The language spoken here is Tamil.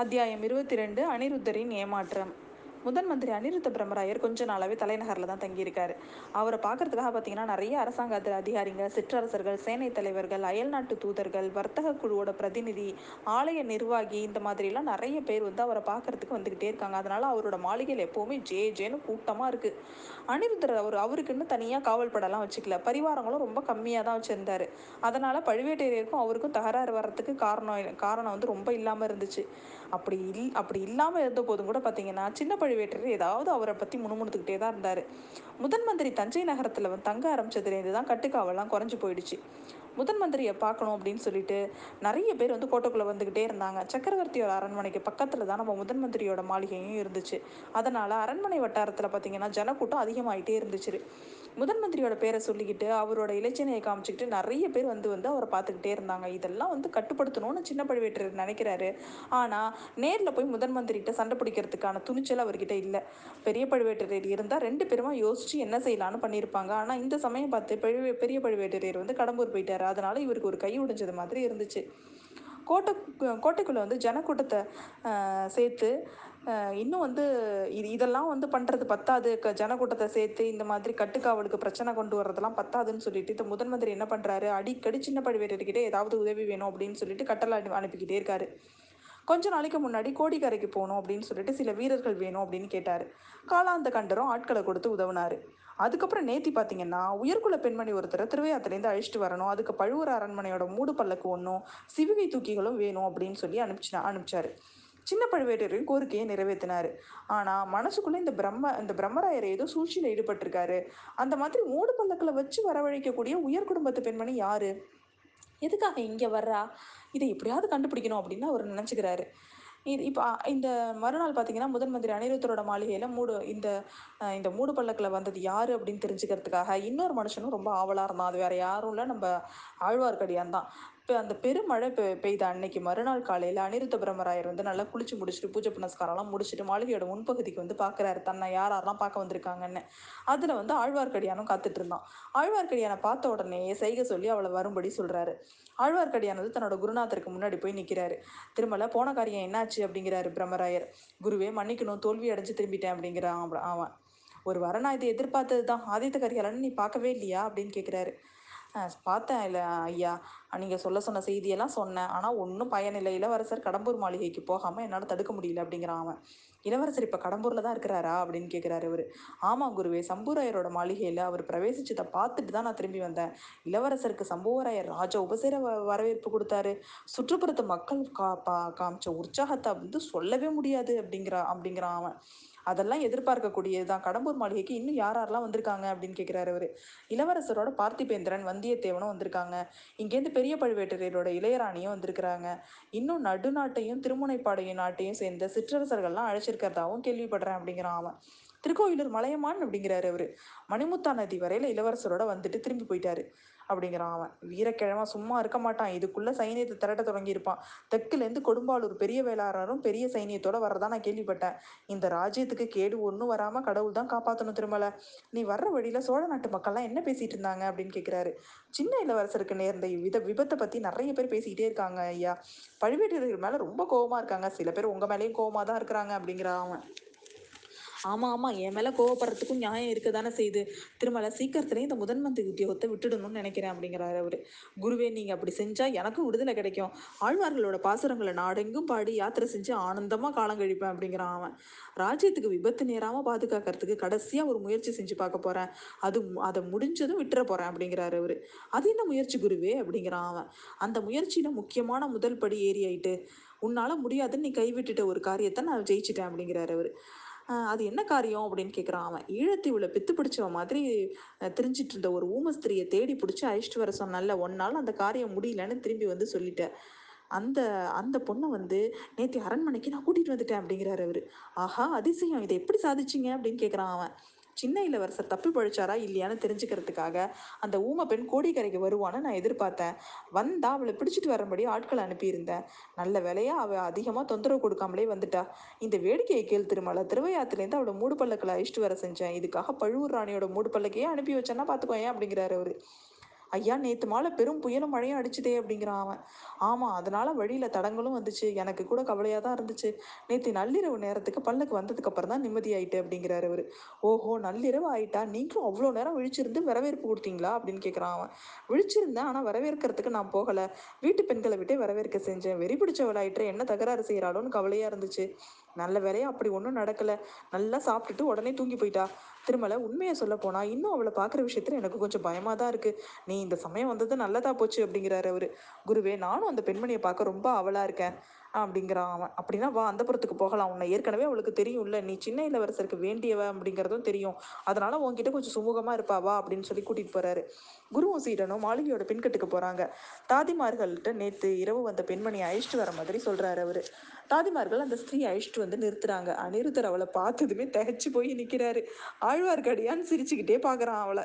அத்தியாயம் இருபத்தி ரெண்டு அனிருத்தரின் ஏமாற்றம். முதன் மந்திரி அனிருத்த பிரம்மராயர் கொஞ்ச நாளாவே தலைநகரில் தான் தங்கியிருக்காரு. அவரை பார்க்கறதுக்காக பார்த்தீங்கன்னா நிறைய அரசாங்க அதிகாரிங்க சிற்றரசர்கள் சேனை தலைவர்கள் அயல்நாட்டு தூதர்கள் வர்த்தக குழுவோட பிரதிநிதி ஆலய நிர்வாகி இந்த மாதிரிலாம் நிறைய பேர் வந்து அவரை பார்க்கறதுக்கு வந்துக்கிட்டே இருக்காங்க. அதனால அவரோட மாளிகையில் எப்போவுமே ஜே ஜேன்னு கூட்டமாக இருக்கு. அனிருத்தர் அவர் அவருக்குன்னு தனியாக காவல் படலாம் வச்சுக்கல. பரிவாரங்களும் ரொம்ப கம்மியாக தான் வச்சுருந்தாரு. அதனால பழுவேட்டரையருக்கும் அவருக்கும் தகராறு வர்றதுக்கு காரணம் காரணம் வந்து ரொம்ப இல்லாமல் இருந்துச்சு. அப்படி இல் அப்படி இல்லாமல் இருந்த போதும் கூட பார்த்தீங்கன்னா சின்ன பழுவேட்டரையர் ஏதாவது அவரை பற்றி முணுமுணுத்துக்கிட்டே தான் இருந்தார். முதன் மந்திரி தஞ்சை நகரத்தில் வந்து தங்க ஆரம்பிச்சதுலேருந்து தான் கட்டுக்காவெல்லாம் குறைஞ்சி போயிடுச்சு. முதன் மந்திரியை பார்க்கணும் அப்படின்னு சொல்லிட்டு நிறைய பேர் வந்து கோட்டைக்குள்ளே வந்துக்கிட்டே இருந்தாங்க. சக்கரவர்த்தியோட அரண்மனைக்கு பக்கத்தில் தான் நம்ம முதன் மந்திரியோட மாளிகையும் இருந்துச்சு. அதனால் அரண்மனை வட்டாரத்தில் பார்த்தீங்கன்னா ஜனக்கூட்டம் அதிகமாகிட்டே இருந்துச்சு முதன் மந்திரியோட பேரை சொல்லிக்கிட்டு அவரோட இலச்சினையை காமிச்சிக்கிட்டு நிறைய பேர் வந்து வந்து அவரை பார்த்துக்கிட்டே இருந்தாங்க. இதெல்லாம் வந்து கட்டுப்படுத்தணும்னு சின்ன பழுவேட்டர் நினைக்கிறாரு. ஆனால் நேரில் போய் முதன் மந்திரிகிட்ட சண்டை பிடிக்கிறதுக்கான துணிச்சல் அவர்கிட்ட இல்லை. பெரிய பழுவேட்டரையர் இருந்தால் ரெண்டு பேருமா யோசிச்சு என்ன செய்யலான்னு பண்ணியிருப்பாங்க. ஆனால் இந்த சமயம் பார்த்து பழுவே பெரிய பழுவேட்டரையர் வந்து கடம்பூர் போயிட்டார். அதனால இவருக்கு ஒரு கை உடைஞ்சது மாதிரி இருந்துச்சு. கோட்டை கோட்டைக்குள்ளே வந்து ஜனக்கூட்டத்தை சேர்த்து இன்னும் வந்து இது இதெல்லாம் வந்து பண்ணுறது பத்தாது. க ஜனக்கூட்டத்தை சேர்த்து இந்த மாதிரி கட்டுக்காவலுக்கு பிரச்சனை கொண்டு வர்றதெல்லாம் பத்தாதுன்னு சொல்லிட்டு இந்த முதன் மந்திரி என்ன பண்ணுறாரு அடிக்கடி சின்ன பழுவேட்டர்கிட்ட ஏதாவது உதவி வேணும் அப்படின்னு சொல்லிட்டு கட்டளை அனுப்பிக்கிட்டே இருக்காரு. கொஞ்ச நாளைக்கு முன்னாடி கோடிக்கரைக்கு போகணும் அப்படின்னு சொல்லிட்டு சில வீரர்கள் வேணும் அப்படின்னு கேட்டார். காலாந்த கண்டரும் ஆட்களை கொடுத்து உதவினார். அதுக்கப்புறம் நேத்தி பார்த்தீங்கன்னா உயர்குல பெண்மணி ஒருத்தரை திருவையாத்திலேருந்து அழிச்சிட்டு வரணும். அதுக்கு பழுவூர் அரண்மனையோட மூடு பல்லக்கு ஒன்றும் சிவிகை தூக்கிகளும் வேணும் அப்படின்னு சொல்லி அனுப்பிச்சு அனுப்பிச்சாரு. சின்ன பழுவேட்டரின் கோரிக்கையை நிறைவேற்றினாரு. ஆனால் மனசுக்குள்ளே இந்த பிரம்ம இந்த பிரம்மராயர் ஏதோ சூழ்ச்சியில் ஈடுபட்டிருக்காரு. அந்த மாதிரி மூடு பல்லக்கில் வச்சு வரவழைக்கக்கூடிய உயர் குடும்பத்து பெண்மணி யாரு? எதுக்காக இங்கே வர்றா? இதை எப்படியாவது கண்டுபிடிக்கணும் அப்படின்னு அவர் நினச்சிக்கிறாரு. இது இப்போ இந்த மறுநாள் பார்த்தீங்கன்னா முதன் மந்திரி அனிருத்தரோட மாளிகையில் மூடு இந்த இந்த மூடு பல்லக்கில் வந்தது யார் அப்படின்னு தெரிஞ்சுக்கிறதுக்காக இன்னொரு மனுஷனும் ரொம்ப ஆவலாக இருந்தான். அது வேற யாரும் இல்லை. நம்ம ஆழ்வார்க்கடியான் தான். இப்போ அந்த பெருமழை பெ பெய்த அன்னைக்கு மறுநாள் காலையில் அனிருத்த பிரம்மராயர் வந்து நல்லா குளிச்சு முடிச்சுட்டு பூஜை புனஸ்காரம்லாம் முடிச்சுட்டு மாளிகையோட முன்பகுதிக்கு வந்து பார்க்குறாரு தன்னை யார் யாரெல்லாம் பார்க்க வந்திருக்காங்கன்னு. அதில் வந்து ஆழ்வார்க்கடியானும் காத்துட்டு இருந்தான் ஆழ்வார்க்கடியானை பார்த்த உடனே செய்க சொல்லி அவளை வரும்படி சொல்கிறாரு ஆழ்வார்க்கடியான் வந்து தன்னோட குருநாதருக்கு முன்னாடி போய் நிற்கிறாரு திருமலை போன காரியம் என்னாச்சு? அப்படிங்கிறாரு பிரம்மராயர். குருவே மன்னிக்கணும். தோல்வி அடைஞ்சு திரும்பிட்டேன் அப்படிங்கிறான் அவன். ஒரு வர நான் இதை எதிர்பார்த்தது தான் ஆதித்த கரிகாலன் நீ பார்க்கவே இல்லையா? அப்படின்னு கேட்குறாரு பார்த்தேன். இல்லை ஐயா நீங்கள் சொல்ல சொன்ன செய்தியெல்லாம் சொன்னேன். ஆனால் ஒன்றும் பயனில்லை. இளவரசர் கடம்பூர் மாளிகைக்கு போகாமல் என்னால் தடுக்க முடியல அப்படிங்கிறான் அவன். இளவரசர் இப்போ கடம்பூரில் தான் இருக்கிறாரா அப்படின்னு கேட்குறாரு அவர் ஆமாம் குருவே சம்பூராயரோட மாளிகையில் அவர் பிரவேசிச்சதை பார்த்துட்டு தான் நான் திரும்பி வந்தேன். இளவரசருக்கு சம்புவராயர் ராஜ உபசேர வ- வரவேற்பு கொடுத்தாரு. சுற்றுப்புறத்து மக்கள் கா பா காமிச்ச உற்சாகத்தை வந்து சொல்லவே முடியாது அப்படிங்கிறா அப்படிங்கிறான் அவன். அதெல்லாம் எதிர்பார்க்கக்கூடியது தான் கடம்பூர் மாளிகைக்கு இன்னும் யார் யாரெல்லாம் வந்திருக்காங்க அப்படின்னு கேட்குறாரு அவர். இளவரசரோட பார்த்திபேந்திரன் வந்தியத்தேவனும் வந்திருக்காங்க. இங்கேருந்து பெரிய பழுவேட்டரையரோட இளையராணியும் வந்திருக்கிறாங்க. இன்னும் நடுநாட்டையும் திருமுனைப்பாடையும் நாட்டையும் சேர்ந்த சிற்றரசர்கள்லாம் அழைச்சிருக்கிறதாவும் கேள்விப்படுறேன் அப்படிங்கிறான் அவன். திருக்கோயிலூர் மலையமான் அப்படிங்கிறாரு அவரு. மணிமுத்தா நதி வரையில இளவரசரோட வந்துட்டு திரும்பி போயிட்டாரு. அப்படிங்கிறான் அவன். வீரக்கிழமை சும்மா இருக்க மாட்டான். இதுக்குள்ள சைனியத்தை திரட்ட தொடங்கியிருப்பான். தெற்குலேருந்து கொடும்பாலூர் பெரிய வேளாளரும் பெரிய சைனியத்தோட வரதா நான் கேள்விப்பட்டேன். இந்த ராஜ்யத்துக்கு கேடு ஒன்றும் வராம கடவுள் தான் காப்பாற்றணும் திருமலை. நீ வர்ற வழியில சோழ நாட்டு மக்கள்லாம் என்ன பேசிட்டு இருந்தாங்க அப்படின்னு கேட்குறாரு சின்ன இளவரசருக்கு நேர்ந்த இவ்வித விபத்தை பத்தி நிறைய பேர் பேசிக்கிட்டே இருக்காங்க ஐயா. பழுவேட்டரர்கள் மேல ரொம்ப கோவமா இருக்காங்க. சில பேர் உங்க மேலேயும் கோவமா தான் இருக்கிறாங்க அப்படிங்கிறான் அவன். ஆமாம் ஆமாம் என் மேலே கோவப்படுறதுக்கும் நியாயம் இருக்க தானே செய்யுது திருமலை சீக்கிரத்துலேயும் இந்த முதன் மந்திரி உத்தியோகத்தை விட்டுடணும்னு நினைக்கிறேன் அப்படிங்கிறாரு அவர். குருவே நீங்கள் அப்படி செஞ்சால் எனக்கும் விடுதலை கிடைக்கும். ஆழ்வார்களோட பாசுரங்களை நாடெங்கும் பாடி யாத்திரை செஞ்சு ஆனந்தமாக காலம் கழிப்பேன் அப்படிங்கிறான் அவன். ராஜ்யத்துக்கு விபத்து நேராமல் பாதுகாக்கிறதுக்கு கடைசியாக ஒரு முயற்சி செஞ்சு பார்க்க போகிறேன் அது அதை முடிஞ்சதும் விட்டுற போகிறேன் அப்படிங்கிறாரு அவர். அது என்ன முயற்சி குருவே? அப்படிங்கிறான் அவன். அந்த முயற்சியில் முக்கியமான முதல் படி ஏறி ஆயிட்டு உன்னால் முடியாதுன்னு நீ கைவிட்டுட்ட ஒரு காரியத்தை நான் ஜெயிச்சிட்டேன் அப்படிங்கிறாரு அவர். அது என்ன காரியம்? அப்படின்னு கேட்குறான் அவன். ஈழத்தீவுல பித்து பிடிச்சவ மாதிரி தெரிஞ்சிட்டு இருந்த ஒரு ஊமஸ்திரியை தேடி பிடிச்சி அழிச்சிட்டு வர ஒன் நாள் அந்த காரியம் முடியலன்னு திரும்பி வந்து சொல்லிட்டேன். அந்த அந்த பொண்ணை வந்து நேற்று அரண்மனைக்கு நான் கூட்டிகிட்டு வந்துட்டேன் அப்படிங்கிறாரு அவர். ஆஹா அதிசயம். இதை எப்படி சாதிச்சிங்க? அப்படின்னு கேட்குறான் அவன். சின்ன இளவரசர் தப்பி பழிச்சாரா இல்லையான்னு தெரிஞ்சுக்கிறதுக்காக அந்த ஊமை பெண் கோடிக்கரைக்கு வருவான்னு நான் எதிர்பார்த்தேன். வந்தா அவளை பிடிச்சிட்டு வரும்படி ஆட்களை அனுப்பியிருந்தேன். நல்ல வேலையா அவள் அதிகமாக தொந்தரவு கொடுக்காமலே வந்துட்டா. இந்த வேடிக்கையை கேள் திருமலை. திருவையாத்துலேருந்து அவளை மூடு பல்லக்கில் அழிச்சிட்டு வர செஞ்சேன். இதுக்காக பழுவூர் ராணியோட மூடு பல்லக்கையே அனுப்பி வச்சேன்னா பார்த்துக்கோயேன் அப்படிங்கிறாரு அவரு. ஐயா நேற்று மாலை பெரும் புயலும் மழையும் அடிச்சுதே அப்படிங்கிறான் அவன். ஆமாம் அதனால வழியில் தடங்களும் வந்துச்சு. எனக்கு கூட கவலையாக தான் இருந்துச்சு. நேற்று நள்ளிரவு நேரத்துக்கு பல்லுக்கு வந்ததுக்கு அப்புறம் தான் நிம்மதியாயிட்டு அப்படிங்கிறாரு அவர். ஓஹோ நள்ளிரவு ஆயிட்டா? நீங்களும் அவ்வளோ நேரம் விழிச்சிருந்து வரவேற்பு கொடுத்தீங்களா? அப்படின்னு கேட்குறான் அவன். விழிச்சிருந்தேன் ஆனால் வரவேற்கிறதுக்கு நான் போகலை. வீட்டு பெண்களை விட்டே வரவேற்க செஞ்சேன். வெறி பிடிச்சவளாயிட்டு என்ன தகராறு செய்கிறாளோன்னு கவலையாக இருந்துச்சு. நல்ல வேலையா? அப்படி ஒன்றும் நடக்கலை. நல்லா சாப்பிட்டுட்டு உடனே தூங்கி போயிட்டா. திருமலை உண்மையை சொல்ல போனா இன்னும் அவளை பார்க்குற விஷயத்துல எனக்கு கொஞ்சம் பயமாக தான் இருக்கு. நீ இந்த சமயம் வந்தது நல்லதா போச்சு அப்படிங்கிறாரு அவரு. குருவே நானும் அந்த பெண்மணியை பார்க்க ரொம்ப அவளாக இருக்கேன். அப்படிங்கிறான் அவன். அப்படின்னா வா அந்த புறத்துக்கு போகலாம். உன்னை ஏற்கனவே அவளுக்கு தெரியும்ல. நீ சின்ன இளவரசருக்கு வேண்டியவ அப்படிங்கிறதும் தெரியும். அதனால உன்கிட்ட கொஞ்சம் சுமூகமாக இருப்பா வா அப்படின்னு சொல்லி கூட்டிகிட்டு போறாரு. குருவும் சீடனும் மாளிகையோட பின்கட்டுக்கு போகிறாங்க தாதிமார்கள்ட்ட நேற்று இரவு வந்த பெண்மணியை அழிச்சிட்டு வர மாதிரி சொல்கிறாரு அவர். தாதிமார்கள் அந்த ஸ்திரீ அழிச்சிட்டு வந்து நிறுத்துறாங்க. அனிருத்தர் அவளை பார்த்ததுமே தகச்சு போய் நிற்கிறாரு ஆழ்வார்க்கடியான்னு சிரிச்சுக்கிட்டே பார்க்குறான் அவளை.